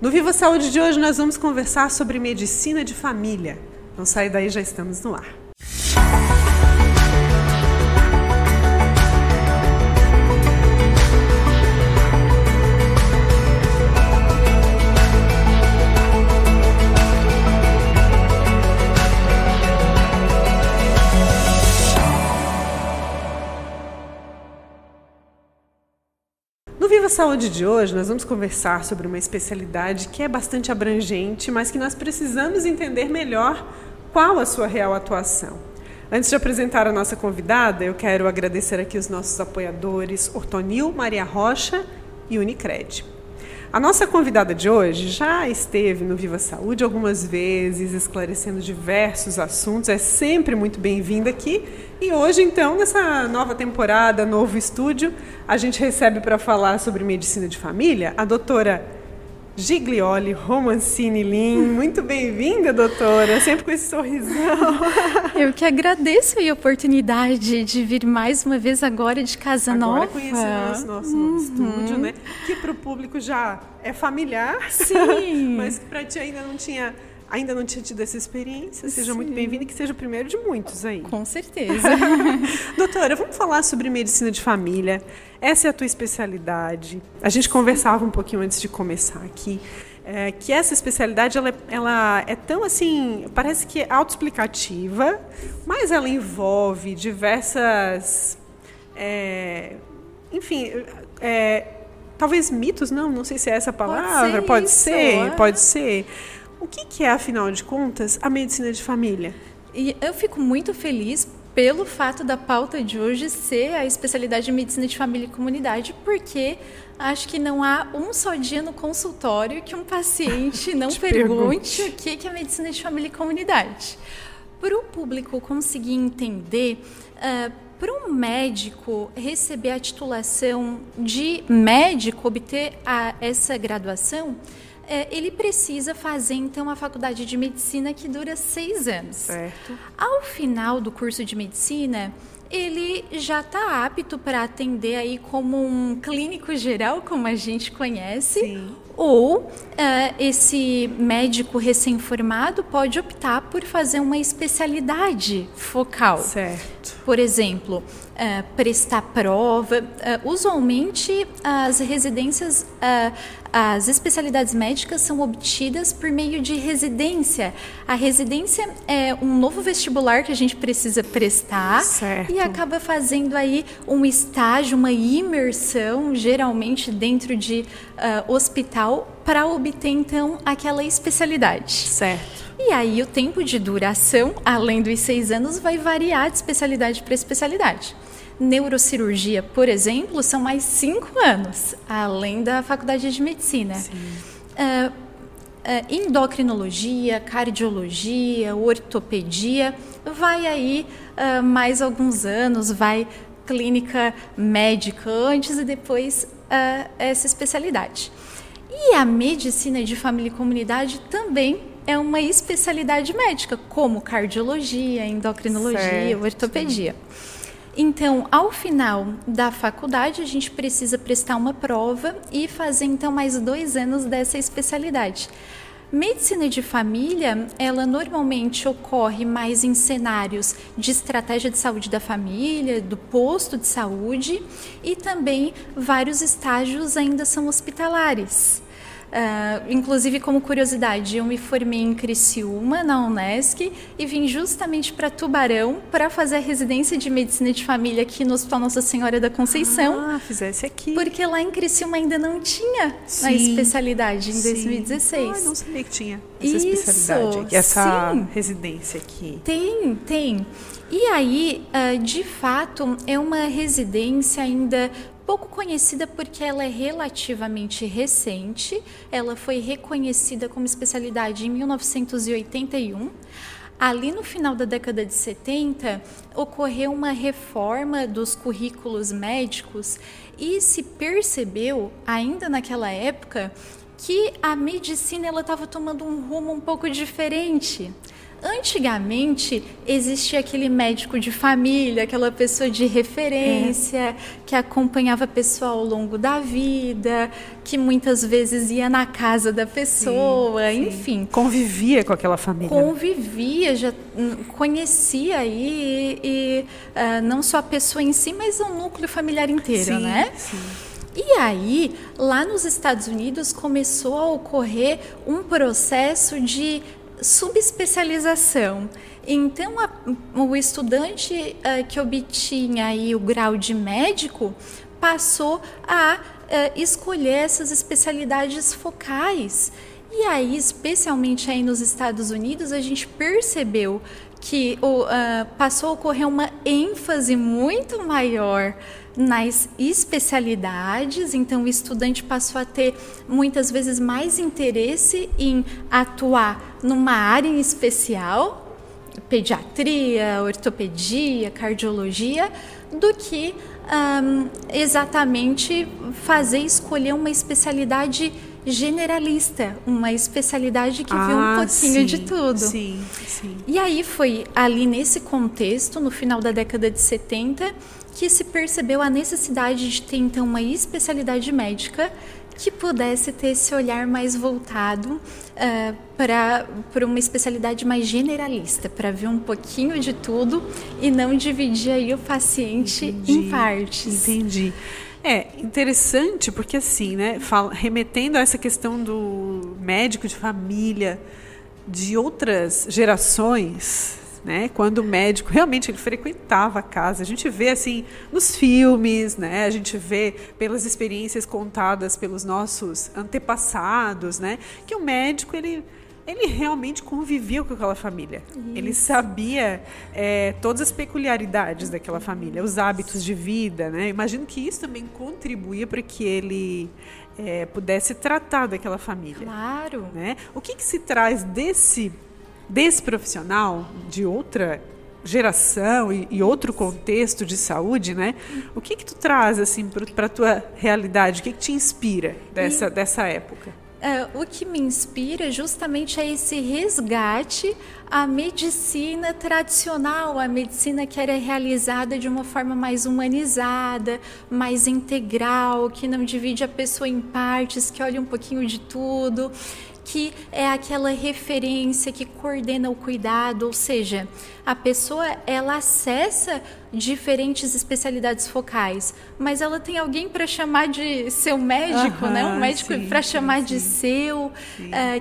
No Viva Saúde de hoje nós vamos conversar sobre medicina de família. Não sai daí, já estamos no ar. Saúde de hoje, nós vamos conversar sobre uma especialidade que é bastante abrangente, mas que nós precisamos entender melhor qual a sua real atuação. Antes de apresentar a nossa convidada, eu quero agradecer aqui os nossos apoiadores Ortonil, Maria Rocha e Unicred. A nossa convidada de hoje já esteve no Viva Saúde algumas vezes, esclarecendo diversos assuntos, é sempre muito bem-vinda aqui. E hoje, então, nessa nova temporada, novo estúdio, a gente recebe para falar sobre medicina de família a doutora Giglioli Romancini Lin. Muito bem-vinda, doutora, sempre com esse sorrisão. Eu que agradeço a oportunidade de vir mais uma vez agora de Casa agora Nova. conhecendo nosso uhum. estúdio, né? Que para o público já é familiar. Sim. mas que para ti ainda não tinha ainda não tinha tido essa experiência, seja Sim. muito bem-vinda e que seja o primeiro de muitos aí. Com certeza. Doutora, vamos falar sobre medicina de família. Essa é a tua especialidade. A gente conversava um pouquinho antes de começar aqui. É, que essa especialidade ela, ela, é tão assim, parece que é autoexplicativa, mas ela envolve diversas, é, enfim, é, talvez mitos, não, não sei se é essa palavra, pode ser, pode ser, é. pode ser. O que, que é, afinal de contas, a medicina de família? E eu fico muito feliz pelo fato da pauta de hoje ser a especialidade de medicina de família e comunidade, porque acho que não há um só dia no consultório que um paciente não pergunte o que é medicina de família e comunidade. Para o público conseguir entender, uh, para um médico receber a titulação de médico, obter a, essa graduação, é, ele precisa fazer então a faculdade de medicina que dura seis anos. Certo. Ao final do curso de medicina, ele já está apto para atender aí como um clínico geral, como a gente conhece, Sim. ou uh, esse médico recém-formado pode optar por fazer uma especialidade focal. Certo. Por exemplo, uh, prestar prova. Uh, usualmente, as residências as especialidades médicas são obtidas por meio de residência. A residência é um novo vestibular que a gente precisa prestar certo. e acaba fazendo aí um estágio, uma imersão, geralmente dentro de uh, hospital, para obter então aquela especialidade. Certo. E aí o tempo de duração, além dos seis anos, vai variar de especialidade para especialidade neurocirurgia, por exemplo, são mais cinco anos, além da faculdade de medicina. Uh, uh, endocrinologia, cardiologia, ortopedia, vai aí uh, mais alguns anos, vai clínica médica antes e depois essa especialidade. E a medicina de família e comunidade também é uma especialidade médica, como cardiologia, endocrinologia, certo. ortopedia. Sim. Então, ao final da faculdade, a gente precisa prestar uma prova e fazer então mais dois anos dessa especialidade. Medicina de família, ela normalmente ocorre mais em cenários de estratégia de saúde da família, do posto de saúde e também vários estágios ainda são hospitalares. Uh, inclusive, como curiosidade, eu me formei em Criciúma, na Unesc, e vim justamente para Tubarão para fazer a residência de medicina de família aqui no Hospital Nossa Senhora da Conceição. Ah, fizesse aqui. Porque lá em Criciúma ainda não tinha sim, a especialidade em sim. 2016. Ah, não sabia que tinha essa Isso, especialidade, essa sim. residência aqui. Tem, tem. E aí, uh, de fato, é uma residência ainda pouco conhecida porque ela é relativamente recente. Ela foi reconhecida como especialidade em 1981. Ali no final da década de 70, ocorreu uma reforma dos currículos médicos e se percebeu, ainda naquela época, que a medicina estava tomando um rumo um pouco diferente. Antigamente existia aquele médico de família, aquela pessoa de referência, é. que acompanhava a pessoa ao longo da vida, que muitas vezes ia na casa da pessoa, sim, enfim. Convivia com aquela família. Convivia, já conhecia aí, e, e uh, não só a pessoa em si, mas o núcleo familiar inteiro, sim, né? Sim. E aí, lá nos Estados Unidos, começou a ocorrer um processo de subespecialização. Então, a, o estudante uh, que obtinha aí o grau de médico passou a uh, escolher essas especialidades focais. E aí, especialmente aí nos Estados Unidos, a gente percebeu que uh, passou a ocorrer uma ênfase muito maior nas especialidades, então o estudante passou a ter muitas vezes mais interesse em atuar numa área em especial, pediatria, ortopedia, cardiologia, do que um, exatamente fazer escolher uma especialidade generalista, uma especialidade que ah, vê um ah, pouquinho sim, de tudo. Sim, sim. E aí foi ali nesse contexto, no final da década de 70, que se percebeu a necessidade de ter então uma especialidade médica que pudesse ter esse olhar mais voltado uh, para uma especialidade mais generalista, para ver um pouquinho de tudo e não dividir aí o paciente Entendi. em partes. Entendi. É interessante porque assim, né, fala, remetendo a essa questão do médico de família de outras gerações, né? Quando o médico realmente ele frequentava a casa, a gente vê assim nos filmes, né? A gente vê pelas experiências contadas pelos nossos antepassados, né? Que o médico ele ele realmente convivia com aquela família. Isso. Ele sabia é, todas as peculiaridades daquela família, os hábitos de vida, né? Imagino que isso também contribuía para que ele é, pudesse tratar daquela família. Claro. Né? O que, que se traz desse desse profissional de outra geração e, e, outro contexto de saúde, né? O que que tu traz assim para a tua realidade? O que que te inspira dessa e, dessa época? É, o que me inspira justamente é esse resgate à medicina tradicional, a medicina que era realizada de uma forma mais humanizada, mais integral, que não divide a pessoa em partes, que olha um pouquinho de tudo que é aquela referência que coordena o cuidado, ou seja, a pessoa ela acessa diferentes especialidades focais, mas ela tem alguém para chamar de seu médico, né? Um médico para chamar sim, de seu, uh,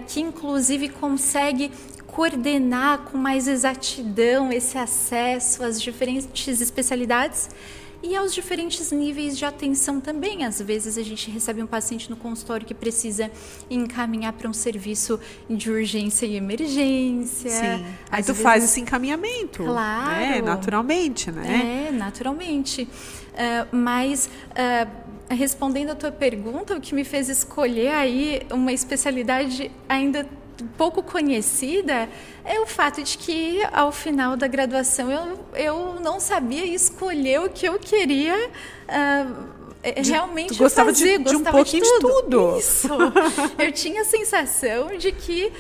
que inclusive consegue coordenar com mais exatidão esse acesso às diferentes especialidades e aos diferentes níveis de atenção também. Às vezes a gente recebe um paciente no consultório que precisa encaminhar para um serviço de urgência e emergência. Sim. Aí tu vezes... faz esse encaminhamento. Claro. Né? Naturalmente, né? É, naturalmente. Uh, mas uh, respondendo a tua pergunta, o que me fez escolher aí uma especialidade ainda pouco conhecida é o fato de que ao final da graduação eu, eu não sabia escolher o que eu queria uh, realmente tu gostava fazer, de, de um pouquinho de tudo. de tudo. Isso. eu tinha a sensação de que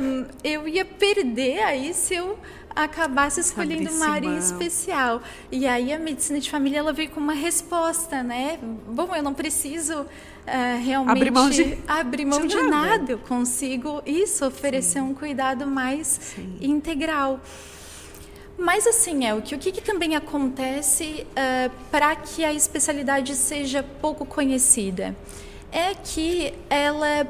um, eu ia perder aí se eu acabasse escolhendo uma área em especial. E aí a medicina de família ela veio com uma resposta, né? Bom, eu não preciso uh, realmente abrir mão de, abrir mão de, de nada. nada. Eu consigo isso, oferecer Sim. um cuidado mais Sim. integral. Mas assim, é o que, o que, que também acontece uh, para que a especialidade seja pouco conhecida? É que ela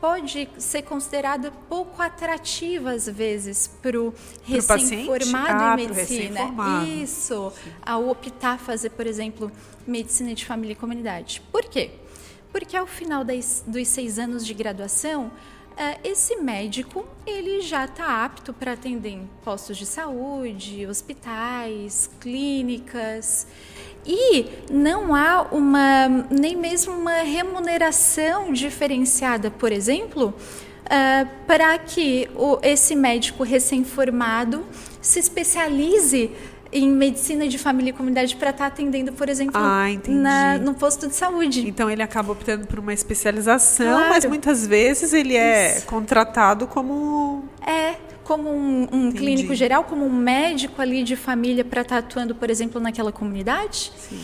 pode ser considerada pouco atrativa às vezes para o recém-formado ah, em medicina. Recém Isso, Sim. ao optar fazer, por exemplo, medicina de família e comunidade. Por quê? Porque ao final das, dos seis anos de graduação, é, esse médico ele já está apto para atender em postos de saúde, hospitais, clínicas. E não há uma nem mesmo uma remuneração diferenciada, por exemplo, uh, para que o, esse médico recém-formado se especialize em medicina de família e comunidade para estar tá atendendo, por exemplo, ah, na, no posto de saúde. Então ele acaba optando por uma especialização, claro. mas muitas vezes ele é Isso. contratado como é como um, um clínico geral, como um médico ali de família para estar tá atuando, por exemplo, naquela comunidade. Sim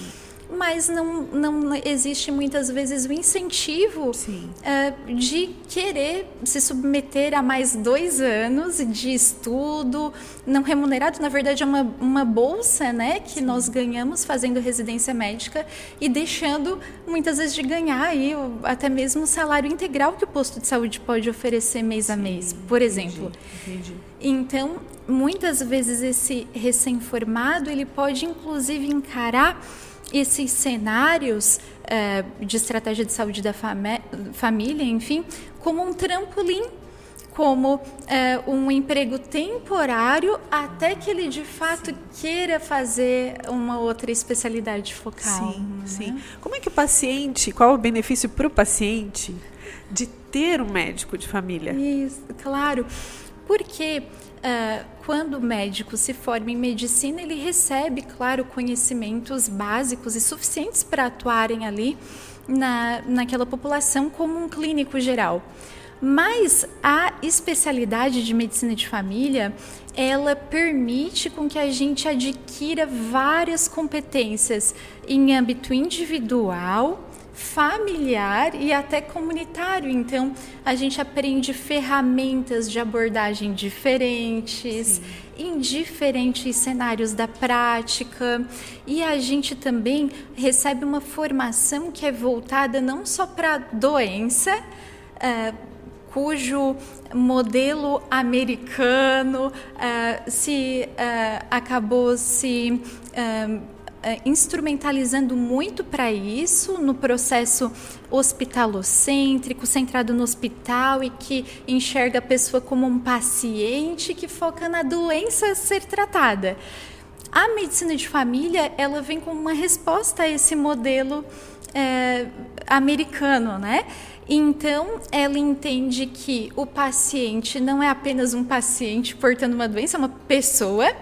mas não, não existe muitas vezes o incentivo uh, de querer se submeter a mais dois anos de estudo não remunerado. Na verdade, é uma, uma bolsa né, que Sim. nós ganhamos fazendo residência médica e deixando muitas vezes de ganhar aí, até mesmo o salário integral que o posto de saúde pode oferecer mês Sim, a mês, por exemplo. Entendi, entendi. Então, muitas vezes esse recém-formado ele pode inclusive encarar esses cenários é, de estratégia de saúde da família, enfim, como um trampolim, como é, um emprego temporário até que ele de fato sim. queira fazer uma outra especialidade focal. Sim, né? sim. Como é que o paciente, qual o benefício para o paciente de ter um médico de família? Isso, claro. Porque uh, quando o médico se forma em medicina, ele recebe, claro, conhecimentos básicos e suficientes para atuarem ali na, naquela população como um clínico geral. Mas a especialidade de medicina de família, ela permite com que a gente adquira várias competências em âmbito individual, familiar e até comunitário. Então, a gente aprende ferramentas de abordagem diferentes, Sim. em diferentes cenários da prática, e a gente também recebe uma formação que é voltada não só para doença. Uh, cujo modelo americano uh, se uh, acabou se é, instrumentalizando muito para isso no processo hospitalocêntrico, centrado no hospital e que enxerga a pessoa como um paciente que foca na doença a ser tratada. A medicina de família ela vem como uma resposta a esse modelo é, americano, né? Então, ela entende que o paciente não é apenas um paciente portando uma doença, é uma pessoa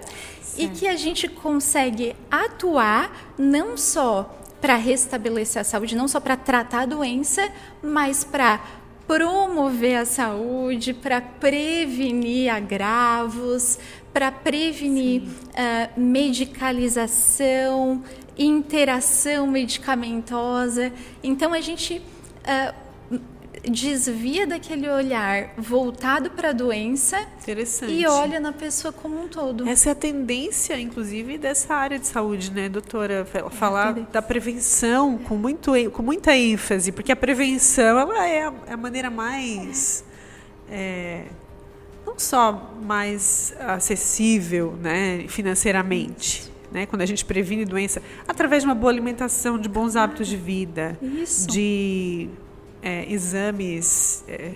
e que a gente consegue atuar não só para restabelecer a saúde, não só para tratar a doença, mas para promover a saúde, para prevenir agravos, para prevenir uh, medicalização, interação medicamentosa. Então a gente uh, desvia daquele olhar voltado para a doença e olha na pessoa como um todo. Essa é a tendência, inclusive, dessa área de saúde, né, doutora? Falar da prevenção com, muito, com muita ênfase, porque a prevenção ela é a, é a maneira mais. É, não só mais acessível né, financeiramente. Né, quando a gente previne doença, através de uma boa alimentação, de bons hábitos de vida, Isso. de é, exames é,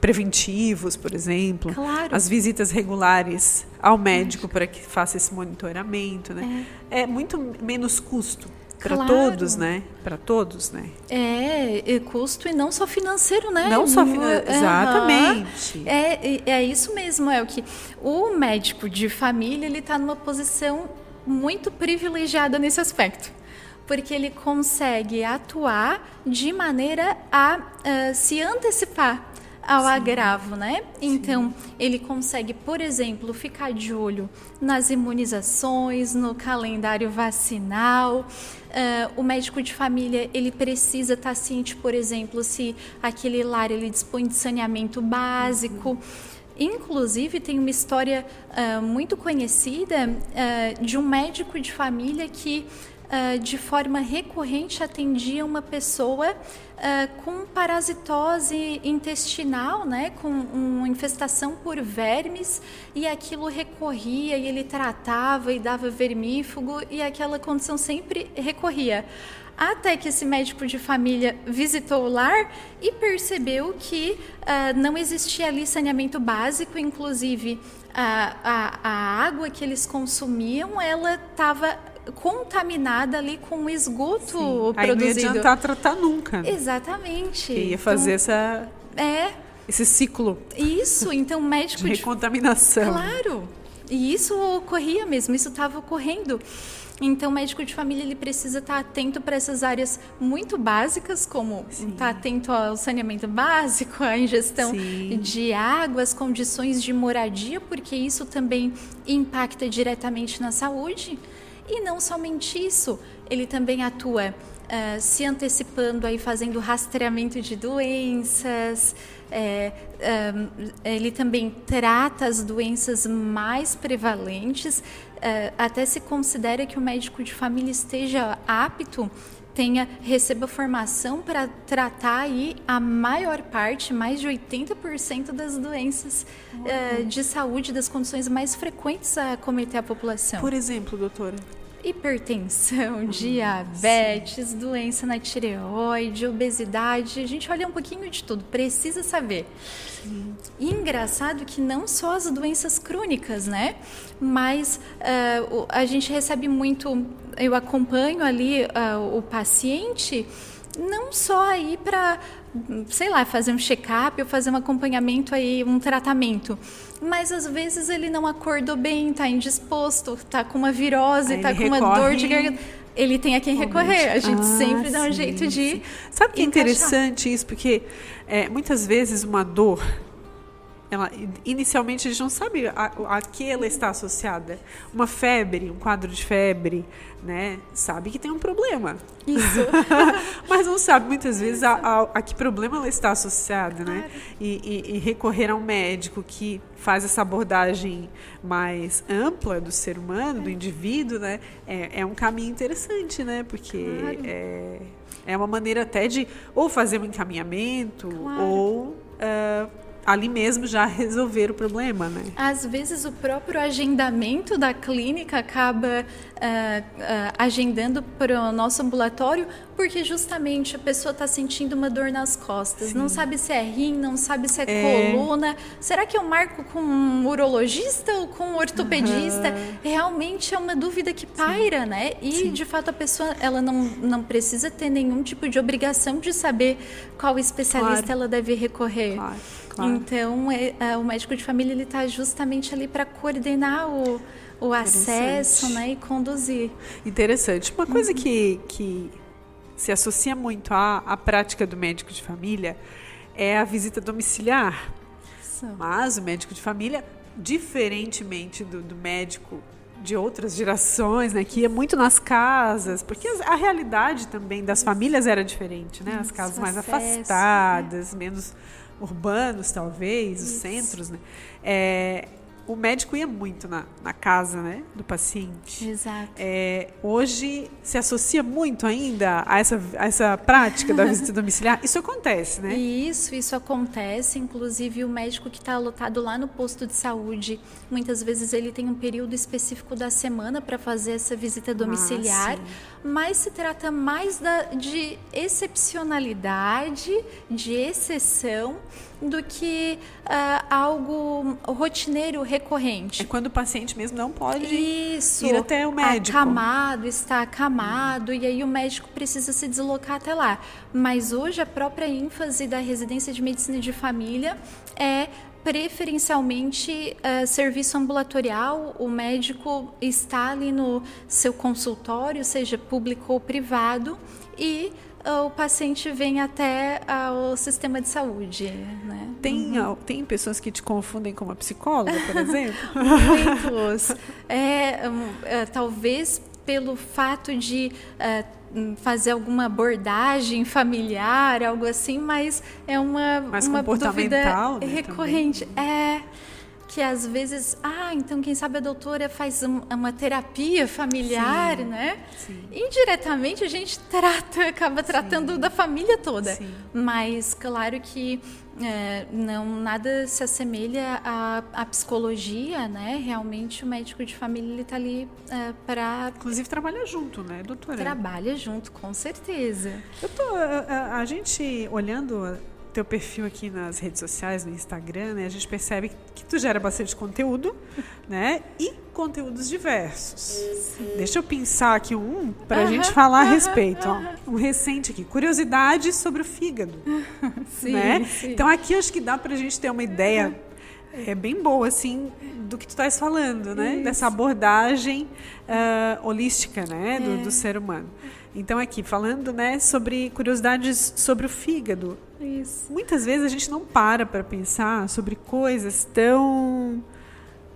preventivos, por exemplo, claro. as visitas regulares ao médico para que faça esse monitoramento, né? É, é muito menos custo para claro. todos, né? Para todos, né? É, custo e não só financeiro, né? Não só financeiro, exatamente. É, é isso mesmo, é o que o médico de família ele está numa posição muito privilegiada nesse aspecto porque ele consegue atuar de maneira a uh, se antecipar ao Sim. agravo, né? Então, ele consegue, por exemplo, ficar de olho nas imunizações, no calendário vacinal. Uh, o médico de família ele precisa estar ciente, por exemplo, se aquele lar ele dispõe de saneamento básico. Uhum. Inclusive, tem uma história uh, muito conhecida uh, de um médico de família que uh, de forma recorrente atendia uma pessoa uh, com parasitose intestinal, né, com uma infestação por vermes, e aquilo recorria e ele tratava e dava vermífugo e aquela condição sempre recorria. Até que esse médico de família visitou o lar e percebeu que uh, não existia ali saneamento básico, inclusive a, a, a água que eles consumiam, ela estava contaminada ali com o esgoto Sim. produzido. Aí não ia adiantar tratar nunca. Exatamente. Que ia fazer então, essa... É. Esse ciclo. Isso, então médico... de recontaminação. Claro. E isso ocorria mesmo, isso estava ocorrendo. Então, o médico de família ele precisa estar atento para essas áreas muito básicas, como Sim. estar atento ao saneamento básico, à ingestão Sim. de água, as condições de moradia, porque isso também impacta diretamente na saúde. E não somente isso, ele também atua uh, se antecipando aí, fazendo rastreamento de doenças. É, um, ele também trata as doenças mais prevalentes. Uh, até se considera que o médico de família esteja apto tenha receba formação para tratar aí a maior parte, mais de 80% das doenças uh, de saúde, das condições mais frequentes a cometer a população. Por exemplo, doutora? Hipertensão, diabetes, sim. doença na tireoide, obesidade. A gente olha um pouquinho de tudo, precisa saber. Sim. Engraçado que não só as doenças crônicas, né? Mas uh, a gente recebe muito. Eu acompanho ali uh, o paciente não só aí para, sei lá, fazer um check-up ou fazer um acompanhamento aí, um tratamento. Mas às vezes ele não acordou bem, está indisposto, está com uma virose, está com uma dor de garganta. Ele tem a quem recorrer. A gente ah, sempre dá um sim, jeito de. Sim. Sabe que é interessante isso? Porque é, muitas vezes uma dor ela, inicialmente a gente não sabe a, a, que ela está associada. Uma febre, um quadro de febre, né? Sabe que tem um problema. Isso. Mas não sabe muitas vezes a, a, a, que problema ela está associada, né? E, e, e, recorrer a um médico que faz essa abordagem mais ampla do ser humano, do indivíduo, né? É, é um caminho interessante, né? Porque claro. é, é uma maneira até de ou fazer um encaminhamento claro. ou uh, ali mesmo já resolver o problema, né? Às vezes o próprio agendamento da clínica acaba uh, uh, agendando para o nosso ambulatório porque justamente a pessoa está sentindo uma dor nas costas, Sim. não sabe se é rim, não sabe se é, é, coluna. Será que eu marco com um urologista ou com um ortopedista? Uhum. Realmente é uma dúvida que paira, Sim. né? E Sim. de fato a pessoa ela não, não precisa ter nenhum tipo de obrigação de saber qual especialista claro. ela deve recorrer. Claro. Claro. Então, é, é, o médico de família ele está justamente ali para coordenar o, o acesso né, e conduzir. Interessante. Uma coisa uhum. que, que se associa muito à, à prática do médico de família é a visita domiciliar. Isso. Mas o médico de família, diferentemente do, do médico de outras gerações, né, que ia muito nas casas, porque a, realidade também das famílias era diferente, né? As casas mais afastadas, menos urbanos, talvez, os centros, né? É, o médico ia muito na, na casa né, do paciente. Exato. É, hoje se associa muito ainda a essa, a essa prática da visita domiciliar. Isso acontece, né? Isso, isso acontece. Inclusive, o médico que está lotado lá no posto de saúde, muitas vezes ele tem um período específico da semana para fazer essa visita domiciliar. Ah, mas se trata mais da, de excepcionalidade, de exceção do que uh, algo rotineiro, recorrente. É quando o paciente mesmo não pode Isso, ir até o médico. Acamado, está acamado, e aí o médico precisa se deslocar até lá. Mas hoje a própria ênfase da residência de medicina de família é preferencialmente uh, serviço ambulatorial, o médico está ali no seu consultório, seja público ou privado, e o paciente vem até o sistema de saúde. Né? Tem, uhum. tem pessoas que te confundem com uma psicóloga, por exemplo? Muitos. É, é, talvez pelo fato de é, fazer alguma abordagem familiar, algo assim, mas é uma, Mais uma dúvida né, recorrente. Também. É que às vezes, ah, então quem sabe a doutora faz um, uma terapia familiar, Sim. né? Sim. Indiretamente a gente trata, acaba tratando Sim. da família toda. Mas claro que é, não nada se assemelha à, à, psicologia, né? Realmente o médico de família está ali é, para. Inclusive trabalha junto, né, doutora? Trabalha junto, com certeza. Eu tô, a, a gente olhando teu perfil aqui nas redes sociais, no Instagram, né, a gente percebe que tu gera bastante conteúdo, né? E conteúdos diversos. Sim. Deixa eu pensar aqui um para a uh -huh, gente falar uh -huh, a respeito. Uh -huh. Ó, um recente aqui, curiosidades sobre o fígado. sim, né? Sim. Então aqui acho que dá para a gente ter uma ideia É bem boa, assim, do que tu estás falando, né? Isso. Dessa abordagem uh, holística, né? Do, é. do, ser humano. Então, aqui, falando né, sobre curiosidades sobre o fígado. Isso. Muitas vezes a gente não para para pensar sobre coisas tão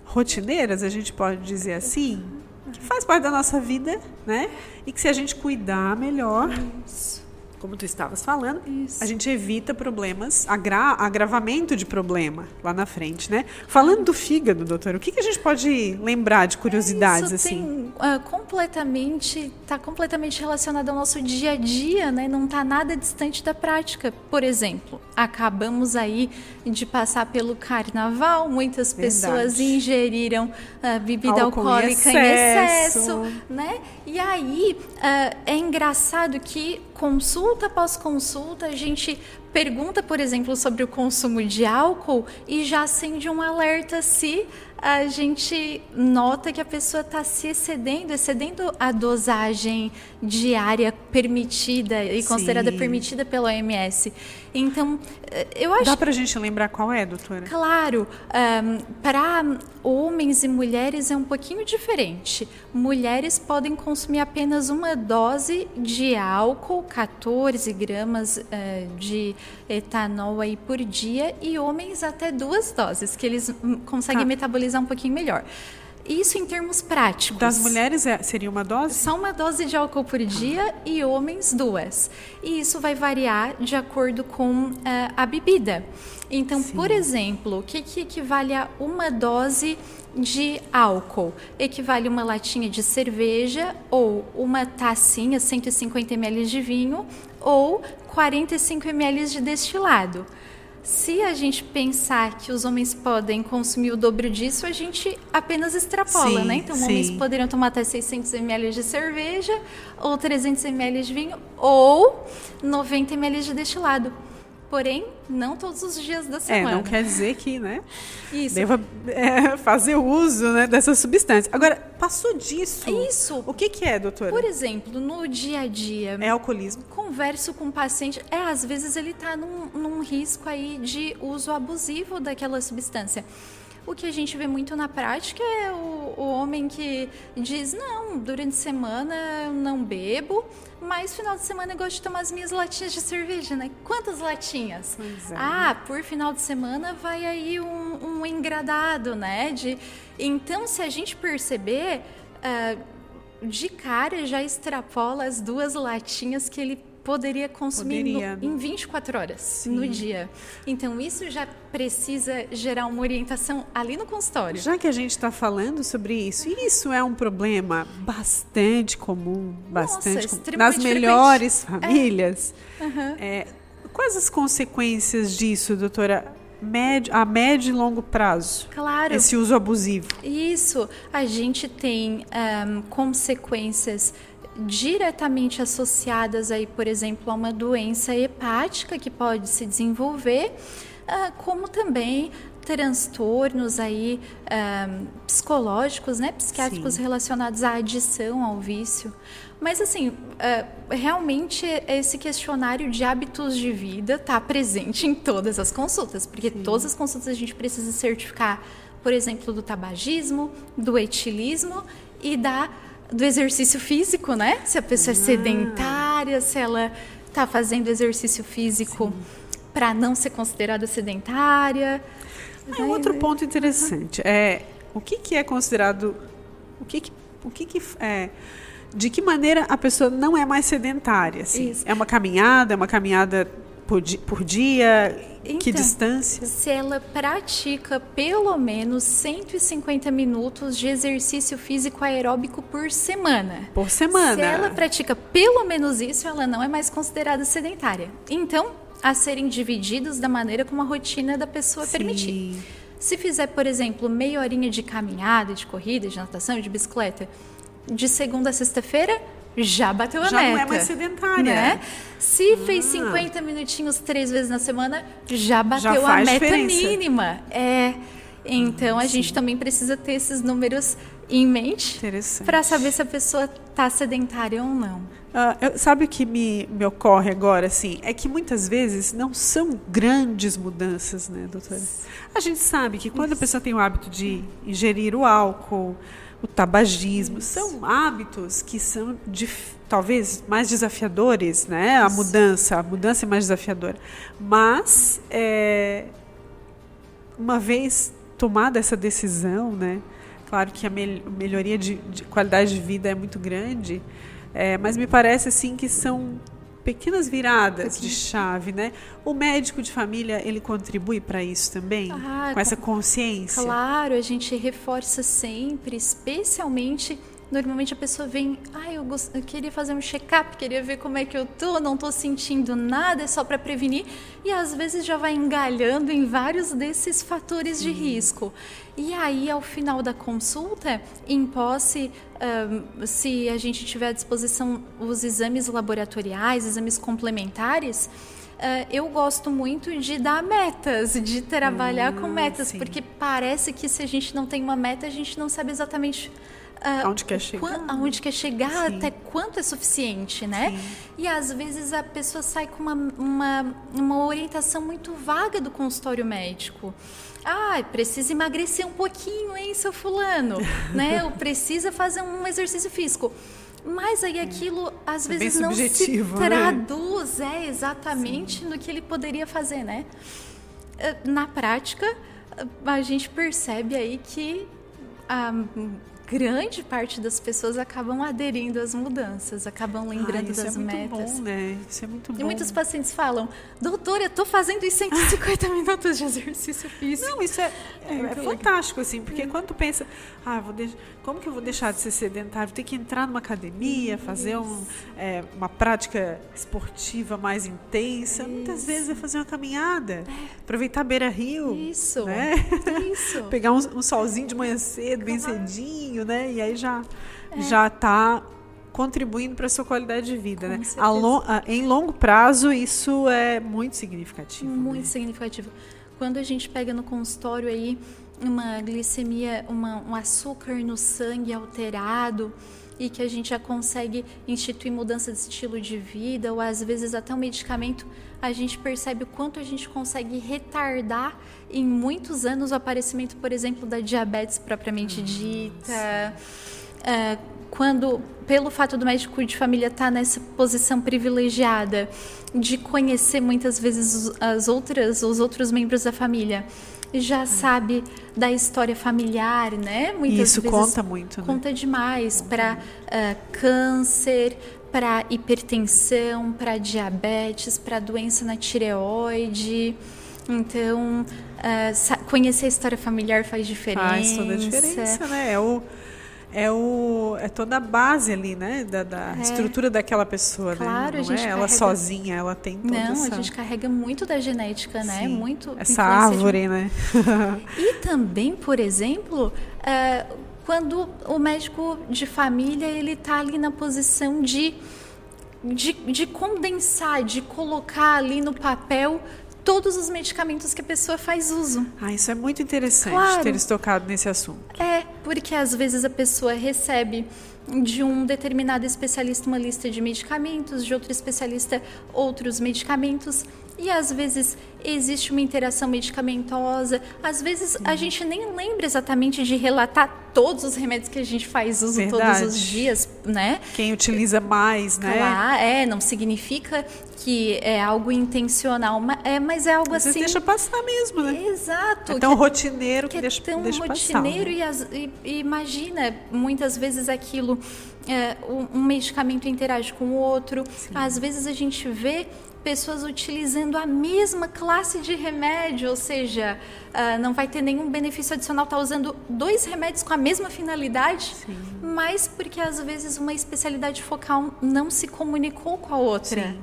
rotineiras, a gente pode dizer assim, que faz parte da nossa vida, né? E que se a gente cuidar melhor, Isso como tu estavas falando, Isso. a gente evita problemas, agra agravamento de problema lá na frente, né? Falando do fígado, doutora, o que, que a gente pode lembrar de curiosidades Isso assim? Tem, uh, completamente, está completamente relacionado ao nosso dia a dia, né? Não está nada distante da prática. Por exemplo, acabamos aí de passar pelo carnaval, muitas pessoas Verdade. ingeriram uh, bebida Álcool alcoólica em excesso. em excesso, né? E aí uh, é engraçado que consulta após consulta a gente pergunta, por exemplo, sobre o consumo de álcool e já acende um alerta se a gente nota que a pessoa está se excedendo, excedendo a dosagem diária permitida e Sim. considerada permitida pela OMS. Então, eh, eu acho. Dá para a gente lembrar qual é, doutora? Claro. Um, para homens e mulheres é um pouquinho diferente. Mulheres podem consumir apenas uma dose de álcool, 14 gramas uh, de etanol aí por dia, e homens até duas doses, que eles hum, conseguem tá. metabolizar um pouquinho melhor. Isso em termos práticos. Das mulheres é, seria uma dose? Só uma dose de álcool por dia e homens duas. E isso vai variar de acordo com uh, a bebida. Então, Sim. por exemplo, o que, que equivale a uma dose de álcool? Equivale a uma latinha de cerveja ou uma tacinha, 150 ml de vinho ou 45 ml de destilado. Se a gente pensar que os homens podem consumir o dobro disso, a gente apenas extrapola, sim, né? Então, sim. homens poderiam tomar até 600 ml de cerveja, ou 300 ml de vinho, ou 90 ml de destilado. Porém, não todos os dias da semana. É, não quer dizer que, né? Isso. Deva é, fazer uso né, dessa substância. Agora, passou disso. Isso. O que, que é, doutora? Por exemplo, no dia a dia. É alcoolismo. Converso com o paciente. É, às vezes ele está num, num risco aí de uso abusivo daquela substância. O que a gente vê muito na prática é o, o homem que diz: não, durante a semana eu não bebo, mas final de semana eu gosto de tomar as minhas latinhas de cerveja, né? Quantas latinhas? É. Ah, por final de semana vai aí um, um engradado, né? De... Então, se a gente perceber, uh, de cara já extrapola as duas latinhas que ele poderia consumir poderia. No, em 24 horas Sim. no dia. Então, isso já precisa gerar uma orientação ali no consultório. Já que a gente está falando sobre isso, isso é um problema bastante comum, bastante Nossa, comum, nas melhores frequente. famílias. É. Uhum. É, quais as consequências disso, doutora? Médio, a médio e longo prazo. Claro. Esse uso abusivo. Isso. A gente tem um, consequências diretamente associadas aí, por exemplo, a uma doença hepática que pode se desenvolver, ah, como também transtornos aí ah, psicológicos, né, psiquiátricos Sim. relacionados à adição ao vício. Mas assim, ah, realmente esse questionário de hábitos de vida está presente em todas as consultas, porque Sim. todas as consultas a gente precisa certificar, por exemplo, do tabagismo, do etilismo e da do exercício físico, né? Se a pessoa é ah. é sedentária, se ela está fazendo exercício físico para não ser considerada sedentária. Ah, outro ponto interessante é o que, que é considerado, o que, que o que, que é de que maneira a pessoa não é mais sedentária? Assim? É uma caminhada, é uma caminhada por, di por dia? Então, que distância? Se ela pratica pelo menos 150 minutos de exercício físico aeróbico por semana. Por semana. Se ela pratica pelo menos isso, ela não é mais considerada sedentária. Então, a serem divididos da maneira como a rotina da pessoa Sim. permitir. Se fizer, por exemplo, meia horinha de caminhada, de corrida, de natação, de bicicleta, de segunda a sexta-feira, já bateu a já meta. Já não é mais sedentária. Né? Se ah. fez 50 minutinhos três vezes na semana, já bateu já a meta diferença. mínima. É. Então, a gente também precisa ter esses números em mente para saber se a pessoa está sedentária ou não. Uh, eu, sabe o que me, me ocorre agora, assim? É que muitas vezes não são grandes mudanças, né, doutora? A gente sabe que quando a pessoa tem o hábito de ingerir o álcool, o tabagismo, são hábitos que são talvez mais desafiadores, né? A mudança, a mudança é mais desafiadora. Mas, é, uma vez tomada essa decisão, né? Claro que a mel melhoria de, de, qualidade de vida é muito grande, é, mas me parece assim que são pequenas viradas de chave, né? O médico de família ele contribui para isso também, ah, com essa consciência. Claro, a gente reforça sempre, especialmente Normalmente a pessoa vem, ah, eu, gost... eu queria fazer um check-up, queria ver como é que eu tô, não tô sentindo nada, é só para prevenir. E às vezes já vai engalhando em vários desses fatores de risco. E aí, ao final da consulta, em posse, um, se a gente tiver à disposição os exames laboratoriais, exames complementares, Uh, eu gosto muito de dar metas, de trabalhar hum, com metas, sim. porque parece que se a gente não tem uma meta, a gente não sabe exatamente Uh, aonde quer chegar. Aonde quer chegar, Sim. até quanto é suficiente, né? Sim. E às vezes a pessoa sai com uma, uma, uma orientação muito vaga do consultório médico. Ah, precisa emagrecer um pouquinho, hein, seu fulano? né? Ou precisa fazer um exercício físico. Mas aí aquilo às é vezes não se né? traduz né? é, exatamente Sim. no que ele poderia fazer, né? Ah, na prática, a gente percebe aí que a grande parte das pessoas acabam aderindo às mudanças, acabam lembrando ah, das é metas. Bom, né? Isso é muito bom. E muitos pacientes falam, doutora, eu estou fazendo em 150 minutos de exercício físico. Não, isso é, é, é fantástico, assim, porque é. quando tu pensa, ah, vou como que eu vou deixar de ser sedentário? Vou ter que entrar numa academia, fazer um, é, uma prática esportiva mais intensa. Isso. Muitas vezes é fazer uma caminhada, é. aproveitar a beira-rio. Isso, né? isso. Pegar um, um solzinho de manhã cedo, bem cedinho né? E aí já é. já está contribuindo para a sua qualidade de vida, Com né? A long, a, em longo prazo isso é muito significativo. Muito né? significativo. Quando a gente pega no consultório aí uma glicemia, uma, um açúcar no sangue alterado e que a gente já consegue instituir mudança de estilo de vida ou às vezes até um medicamento, a gente percebe o quanto a gente consegue retardar em muitos anos o aparecimento, por exemplo, da diabetes propriamente dita. Uh, quando, pelo fato do médico de família estar tá nessa posição privilegiada de conhecer muitas vezes as outras, os outros membros da família, já sabe da história familiar, né? Muitas Isso vezes conta muito, né? Conta demais para uh, ah, câncer, para hipertensão, para diabetes, para doença na tireoide. Então, uh, conhecer a história familiar faz diferença. Faz toda a diferença, né? É o é, o, é toda a base ali, né? Da, da é. estrutura daquela pessoa, né? claro, né? Não é ela carrega... sozinha, ela tem toda Não, essa... a gente carrega muito da genética, né? Sim. Muito essa árvore, de... né? e também, por exemplo, uh, quando o médico de família ele está ali na posição de, de, de condensar, de colocar ali no papel todos os medicamentos que a pessoa faz uso. Ah, isso é muito interessante claro. ter tocado nesse assunto. É, porque às vezes a pessoa recebe de um determinado especialista uma lista de medicamentos, de outro especialista outros medicamentos, e às vezes existe uma interação medicamentosa, às vezes a gente nem lembra exatamente de relatar todos os remédios que a gente faz uso Verdade. todos os dias, né? Quem utiliza mais, né? Claro, é, não significa que é algo intencional, mas é, mas é algo Você assim. deixa passar mesmo, né? Exato. É tão que, rotineiro que, que deixa, é tão deixa rotineiro passar. Né? E, e, imagina, muitas vezes aquilo, é, um, medicamento interage com o outro. Sim. Às vezes a gente vê pessoas utilizando a mesma classe de remédio, ou seja, uh, não vai ter nenhum benefício adicional estar tá usando dois remédios com a mesma finalidade, Sim. mas porque às vezes uma especialidade focal não se comunicou com a outra. Sim.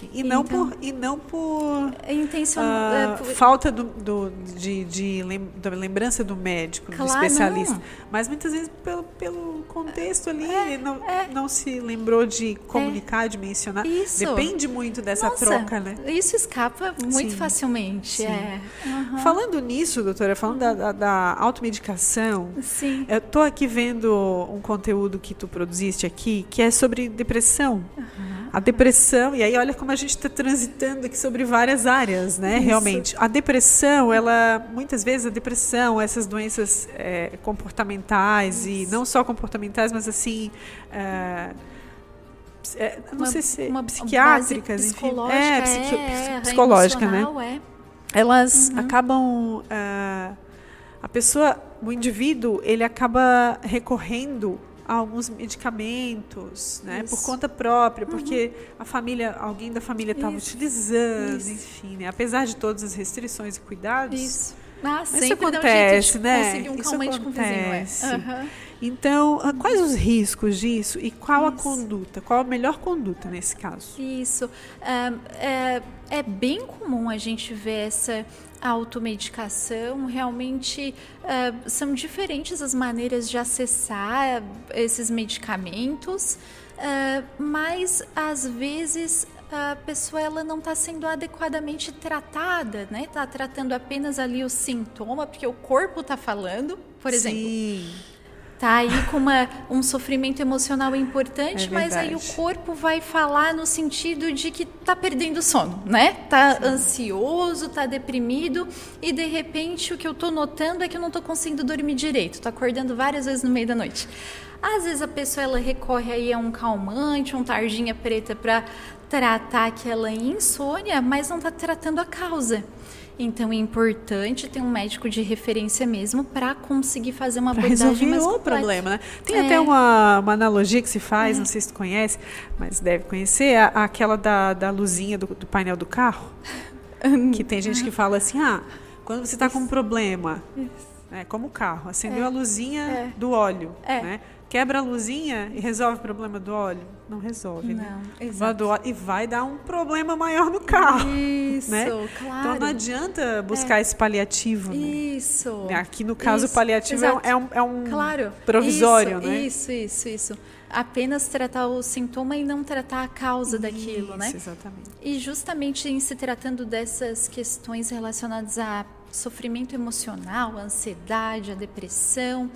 Sim. E, não Então- por, e não por Intenção, ah, é, por- falta do, do- de, de lem- da lembrança do médico, Claro, do especialista. não. Mas muitas vezes pelo, pelo contexto ali, É, não, é. não se lembrou de comunicar, de mencionar. Isso. Depende muito dessa Nossa, troca, né? Isso escapa muito Sim. facilmente. Sim. É. Aham. Falando nisso, doutora, falando da, da, da automedicação, Sim. eu tô aqui vendo um conteúdo que tu produziste aqui, que é sobre depressão. A depressão, e aí olha como a gente está transitando aqui sobre várias áreas, né? Isso. Realmente. A depressão, ela, muitas vezes a depressão, essas doenças é, comportamentais, e não só comportamentais, mas assim. é, é, não Uma- sei se uma psiquiátricas, base enfim. psicológica, É, psiqui- é, psicológica, né? é. elas Uhum. acabam a pessoa o indivíduo ele acaba recorrendo a alguns medicamentos né por Isso. conta própria porque a família alguém da família estava utilizando Isso. enfim né? apesar de todas as restrições e cuidados Isso. Ah, Mas sempre isso um acontece, de né? um Isso o vizinho, é. acontece. Então ah, quais os riscos disso e qual a Isso. conduta qual a melhor conduta nesse caso Isso. Ah, é, é bem comum a gente ver essa automedicação. Realmente ah, são diferentes as maneiras de acessar esses medicamentos, ah, mas às vezes a pessoa ela não está sendo adequadamente tratada, né? Está tratando apenas ali o sintoma, porque o corpo está falando, por exemplo. Sim. Tá aí com uma, um sofrimento emocional importante, É mas aí o corpo vai falar no sentido de que tá perdendo o sono, né? Tá ansioso, tá deprimido e de repente o que eu tô notando é que eu não tô conseguindo dormir direito, tô acordando várias vezes no meio da noite. Às vezes a pessoa ela recorre aí a um calmante, um tarjinha preta para tratar aquela insônia, mas não tá tratando a causa. Então é importante ter um médico de referência mesmo para conseguir fazer uma Para abordagem resolver mais o completa. problema, né? Tem É. até uma, uma analogia que se faz, não sei se tu conhece, mas deve conhecer, a- aquela da, da luzinha do, do painel do carro. que tem gente que fala assim, ah, quando você está com um problema, né, como o carro, acendeu a luzinha É. do óleo, É. né? Quebra a luzinha e resolve o problema do óleo? Não resolve, né? Não, exato. óleo- E vai dar um problema maior no carro. Isso, né? claro. Então não adianta buscar esse paliativo, né? Isso. Né, Aqui no caso, Isso, o paliativo é um, exato. é um, é um Claro. provisório, isso, né? Isso, isso, isso. Apenas tratar o sintoma e não tratar a causa daquilo, né? Isso, exatamente. E justamente em se tratando dessas questões relacionadas a sofrimento emocional, a ansiedade, a depressão,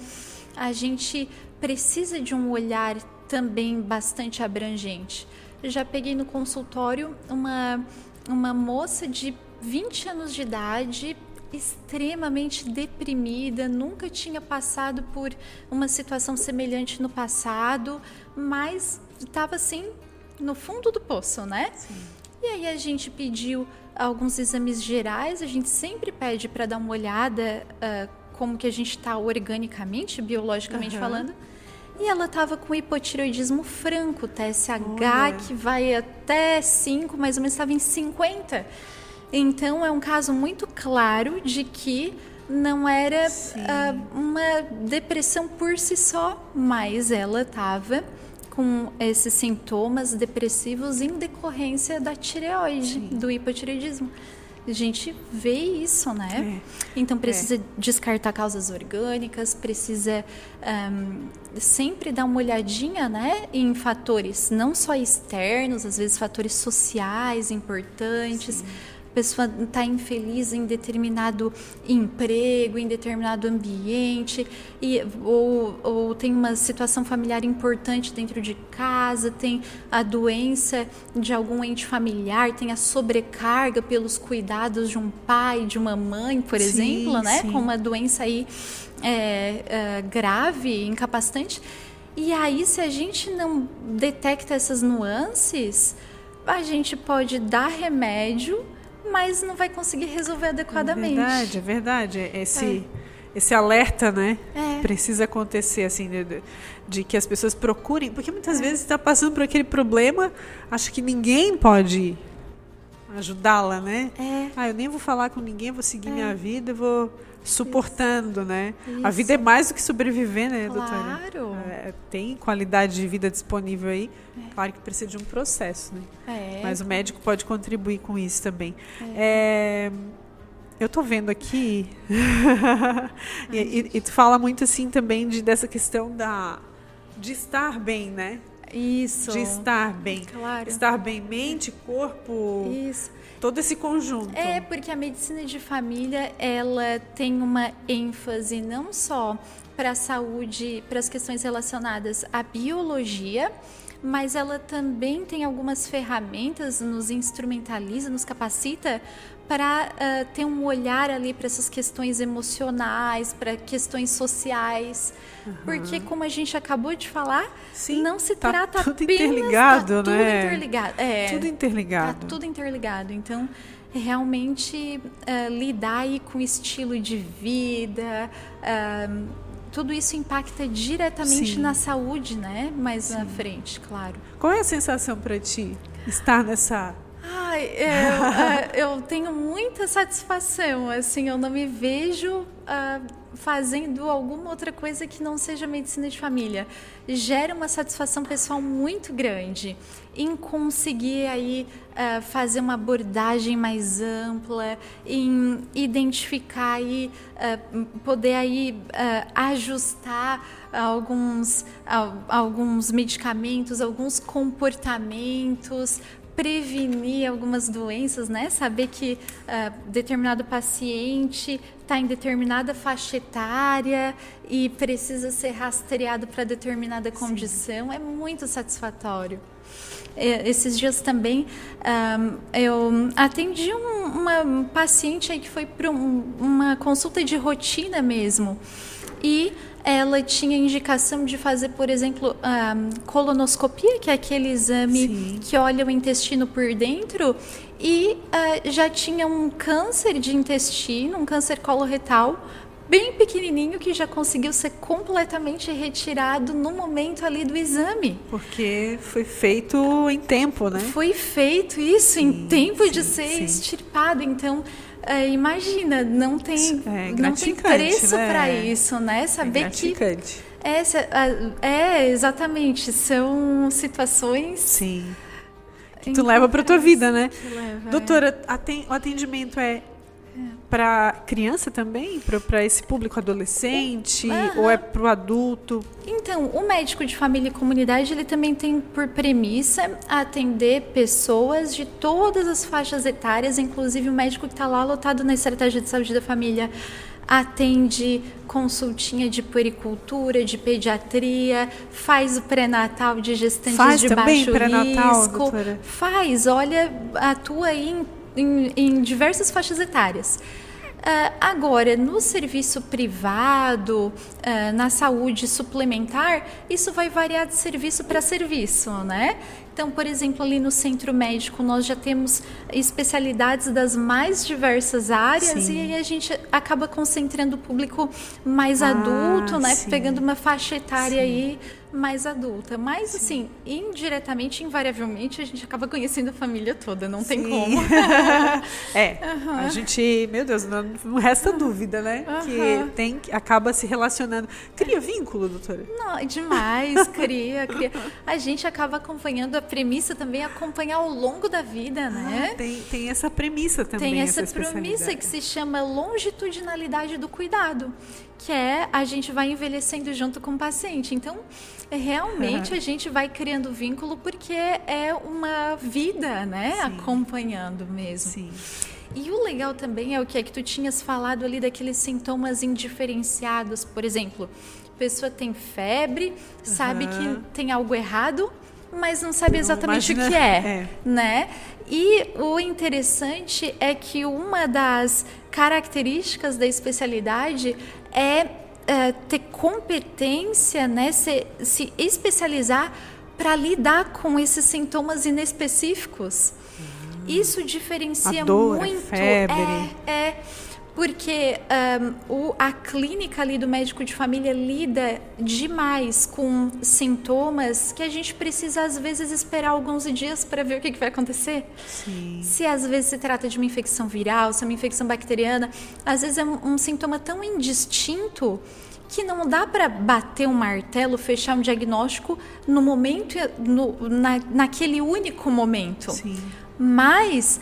a gente precisa de um olhar também bastante abrangente. Eu já peguei no consultório uma, uma moça de 20 anos de idade, extremamente deprimida, nunca tinha passado por uma situação semelhante no passado, mas estava assim no fundo do poço, né? E aí a gente pediu alguns exames gerais, a gente sempre pede para dar uma olhada ah, como que a gente está organicamente, biologicamente Aham. falando. E ela estava com hipotireoidismo franco, TSH, Olha. que vai até 5, mais ou menos estava em 50. Então é um caso muito claro de que não era Sim. ah, uma depressão por si só, mas ela estava com esses sintomas depressivos em decorrência da tireoide, do hipotireoidismo. A gente vê isso, né? Então precisa descartar causas orgânicas, precisa ahm, sempre dar uma olhadinha, né, em fatores não só externos, às vezes fatores sociais importantes. A pessoa está infeliz em determinado emprego, em determinado ambiente, e, ou, ou tem uma situação familiar importante dentro de casa, tem a doença de algum ente familiar, tem a sobrecarga pelos cuidados de um pai, de uma mãe, por Sim, exemplo, né? sim. Com uma doença aí é, é, grave, incapacitante. E aí, se a gente não detecta essas nuances, a gente pode dar remédio, mas não vai conseguir resolver adequadamente. É verdade, é verdade. Esse, esse alerta, né? É. Precisa acontecer, assim, de, de- que as pessoas procurem, porque É. muitas vezes está passando por aquele problema, acha que ninguém pode ajudá-la, né? É. Ah, eu nem vou falar com ninguém, vou seguir minha vida, vou suportando, Isso. né? Isso. A vida é mais do que sobreviver, né, doutora? Claro. É, tem qualidade de vida disponível aí. É. Claro que precisa de um processo, né? É. Mas o médico pode contribuir com isso também. É. Eu tô vendo aqui e, e, e, tu fala muito assim também de, dessa questão da de estar bem, né? Isso. De estar bem. Claro. Estar bem, mente, corpo. Isso. Todo esse conjunto. É, porque a medicina de família, ela tem uma ênfase não só para a saúde, para as questões relacionadas à biologia, mas ela também tem algumas ferramentas, nos instrumentaliza, nos capacita para uh, ter um olhar ali para essas questões emocionais, para questões sociais, uhum. porque como a gente acabou de falar, Sim, não se tá trata tudo apenas interligado, tá né? Tudo interligado, é, tudo interligado. Tá tudo interligado. Então, realmente uh, lidar aí com estilo de vida, uh, tudo isso impacta diretamente Sim. na saúde, né? Mais Sim. na frente, claro. Qual é a sensação para ti estar nessa Ai, eu, eu, tenho muita satisfação, assim, eu não me vejo uh, fazendo alguma outra coisa que não seja medicina de família. Gera uma satisfação pessoal muito grande em conseguir aí uh, fazer uma abordagem mais ampla, em identificar e uh, poder aí ajustar alguns, alguns medicamentos, alguns comportamentos prevenir algumas doenças, né? Saber que uh, determinado paciente está em determinada faixa etária e precisa ser rastreado para determinada condição Sim. é muito satisfatório. Esses dias também um, eu atendi um, uma paciente aí que foi para um, uma consulta de rotina mesmo e ela tinha indicação de fazer, por exemplo, a colonoscopia, que é aquele exame Sim. que olha o intestino por dentro, e uh, já tinha um câncer de intestino, um câncer coloretal, bem pequenininho que já conseguiu ser completamente retirado no momento ali do exame. Porque foi feito em tempo, né? Foi feito isso sim, em tempo sim, de ser sim. extirpado. Então, é, imagina, não tem, é não tem preço né? para isso, né? Saber é que essa, é exatamente são situações. Sim. Que tu leva para tua vida, né? Leva, Doutora, o atendimento é para criança também? Para esse público adolescente? Uhum. Ou é para o adulto? Então, o médico de família e comunidade, ele também tem por premissa atender pessoas de todas as faixas etárias, inclusive o médico que está lá lotado na estratégia de saúde da família atende consultinha de puericultura, de pediatria, faz o pré-natal de gestantes faz de baixo risco, doutora? faz, olha, atua aí em em, em diversas faixas etárias. Uh, agora, no serviço privado, uh, na saúde suplementar, isso vai variar de serviço para serviço, né? Então, por exemplo, ali no centro médico, nós já temos especialidades das mais diversas áreas sim. e aí a gente acaba concentrando o público mais ah, adulto, né? Sim. Pegando uma faixa etária sim. aí mais adulta. Mas, assim, indiretamente, invariavelmente, a gente acaba conhecendo a família toda, não tem como. é, uhum. a gente, meu Deus, não, não resta dúvida, né? Uhum. Que tem, acaba se relacionando. Cria vínculo, doutora? Não, demais, cria, cria. A gente acaba acompanhando a premissa também, acompanhar ao longo da vida, né? Ah, tem, tem essa premissa também. Tem essa, essa premissa que se chama longitudinalidade do cuidado que é a gente vai envelhecendo junto com o paciente. Então, realmente uhum. a gente vai criando vínculo porque é uma vida, né? Sim. Acompanhando mesmo. Sim. E o legal também é o que é que tu tinhas falado ali daqueles sintomas indiferenciados, por exemplo, pessoa tem febre, uhum. sabe que tem algo errado, mas não sabe exatamente Imagina, o que é, é, né? E o interessante é que uma das características da especialidade é, é ter competência, né, se, se especializar para lidar com esses sintomas inespecíficos. Hum. Isso diferencia dor, muito. Febre. É, é porque um, o, a clínica ali do médico de família lida demais com sintomas que a gente precisa às vezes esperar alguns dias para ver o que, que vai acontecer. Sim. Se às vezes se trata de uma infecção viral, se é uma infecção bacteriana, às vezes é um, um sintoma tão indistinto que não dá para bater um martelo, fechar um diagnóstico no momento, no, na, naquele único momento. Sim. Mas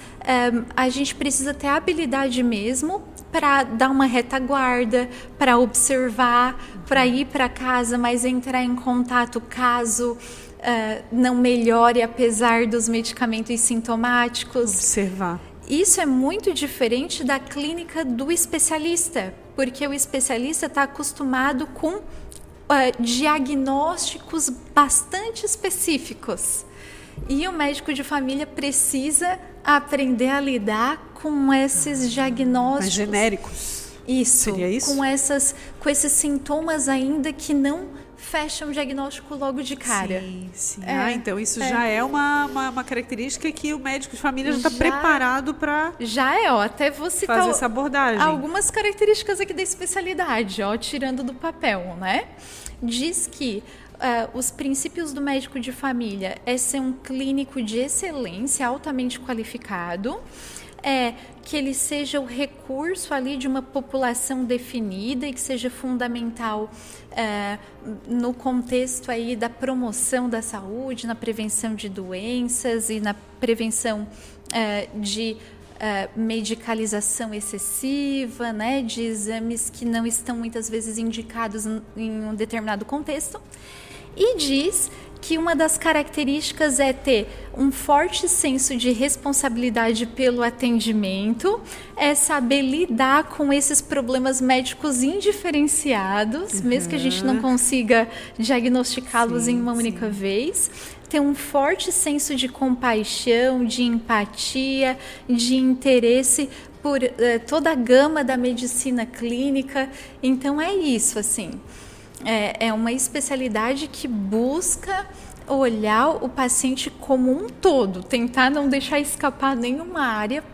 a gente precisa ter habilidade mesmo para dar uma retaguarda, para observar, para ir para casa, mas entrar em contato caso uh, não melhore apesar dos medicamentos sintomáticos. Observar. Isso é muito diferente da clínica do especialista, porque o especialista está acostumado com uh, diagnósticos bastante específicos. E o médico de família precisa aprender a lidar com esses diagnósticos Mais genéricos. Isso, Seria isso? com essas com esses sintomas ainda que não fecham o diagnóstico logo de cara. Sim, sim. É, ah, então isso é. já é uma, uma, uma característica que o médico de família já está preparado para Já é, ó, até vou citar fazer essa abordagem. algumas características aqui da especialidade, ó, tirando do papel, né? Diz que ah, os princípios do médico de família é ser um clínico de excelência, altamente qualificado, é que ele seja o recurso ali de uma população definida e que seja fundamental ah, no contexto aí da promoção da saúde, na prevenção de doenças e na prevenção ah, de ah, medicalização excessiva, né, de exames que não estão muitas vezes indicados em um determinado contexto. E diz que uma das características é ter um forte senso de responsabilidade pelo atendimento, é saber lidar com esses problemas médicos indiferenciados, mesmo que a gente não consiga diagnosticá-los em uma única vez, ter um forte senso de compaixão, de empatia, de interesse por eh, toda a gama da medicina clínica. Então é isso, assim. É, é uma especialidade que busca olhar o paciente como um todo, tentar não deixar escapar nenhuma área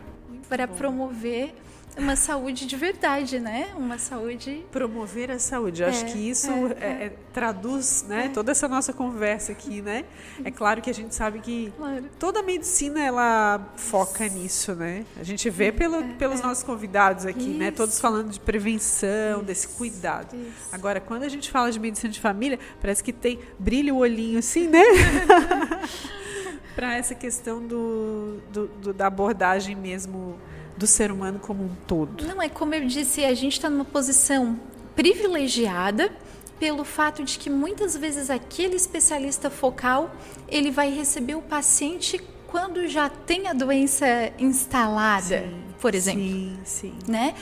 para promover uma saúde de verdade, né? Uma saúde Promover a saúde. Eu acho É, que isso é, é- é- traduz né, toda essa nossa conversa aqui, né? É claro que a gente sabe que Claro. toda a medicina ela foca nisso, né? A gente vê pelo, pelos nossos convidados aqui, né? Todos É, Isso. falando de prevenção, desse cuidado. Isso. Agora, quando a gente fala de medicina de família, parece que tem brilha o olhinho assim, né? Para essa questão do, do- do- da abordagem mesmo do ser humano como um todo. Não, é como eu disse, a gente está numa posição privilegiada pelo fato de que muitas vezes aquele especialista focal ele vai receber o paciente quando já tem a doença instalada, Sim, por exemplo, Sim, sim. né?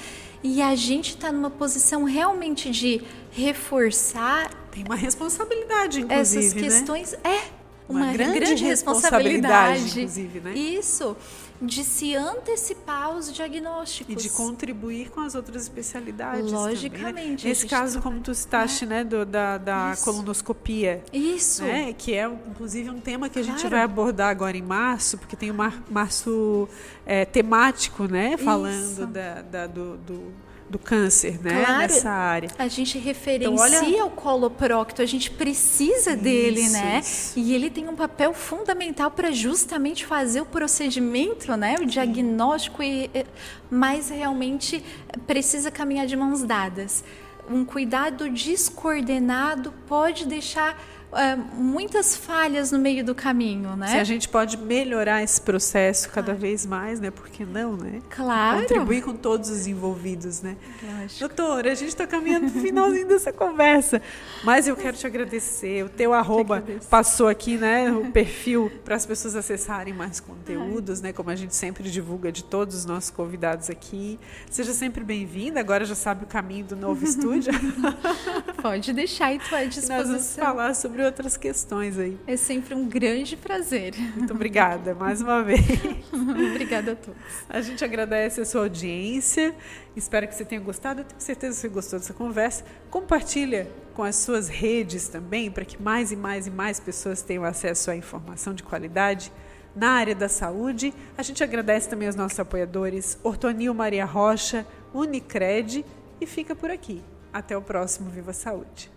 E a gente está numa posição realmente de reforçar Tem uma responsabilidade, inclusive, essas né? questões. É Uma uma, grande grande, responsabilidade, responsabilidade. inclusive, né? Isso, de se antecipar aos diagnósticos. E de contribuir com as outras especialidades. Logicamente, Também, né? Nesse caso, trabalha- como tu citaste, né, do- da, da Isso. colonoscopia. Isso. Né, que é, inclusive, um tema que a gente Claro. vai abordar agora em março, porque tem o mar, março é, temático, né? Falando da, da- do, do, do câncer, né? Claro. Nessa área. A gente referencia Então, olha- o coloprocto, a gente precisa dele, Isso, né? isso. E ele tem um papel fundamental para justamente fazer o procedimento, né? O diagnóstico, e, e- mas realmente precisa caminhar de mãos dadas. Um cuidado descoordenado pode deixar ah, muitas falhas no meio do caminho, né? Se a gente pode melhorar esse processo cada vez mais, né? Por que não, né? Claro. Contribuir com todos os envolvidos, né? Lógico. Doutora, a gente está caminhando no finalzinho dessa conversa, mas eu quero te agradecer. O teu arroba passou aqui, né? O perfil para as pessoas acessarem mais conteúdos, né? Como a gente sempre divulga de todos os nossos convidados aqui. Seja sempre bem-vinda. Agora já sabe o caminho do novo estúdio. Pode deixar e tua e nós vamos disposição. falar sobre outras questões aí. É sempre um grande prazer. Muito obrigada mais uma vez. Obrigada a todos. A gente agradece a sua audiência. Espero que você tenha gostado. Eu tenho certeza que você gostou dessa conversa. Compartilha com as suas redes também, para que mais e mais e mais pessoas tenham acesso à informação de qualidade. na área da saúde. A gente agradece também aos nossos apoiadores, Ortonil Maria Rocha, Unicred e fica por aqui. Até o próximo Viva Saúde.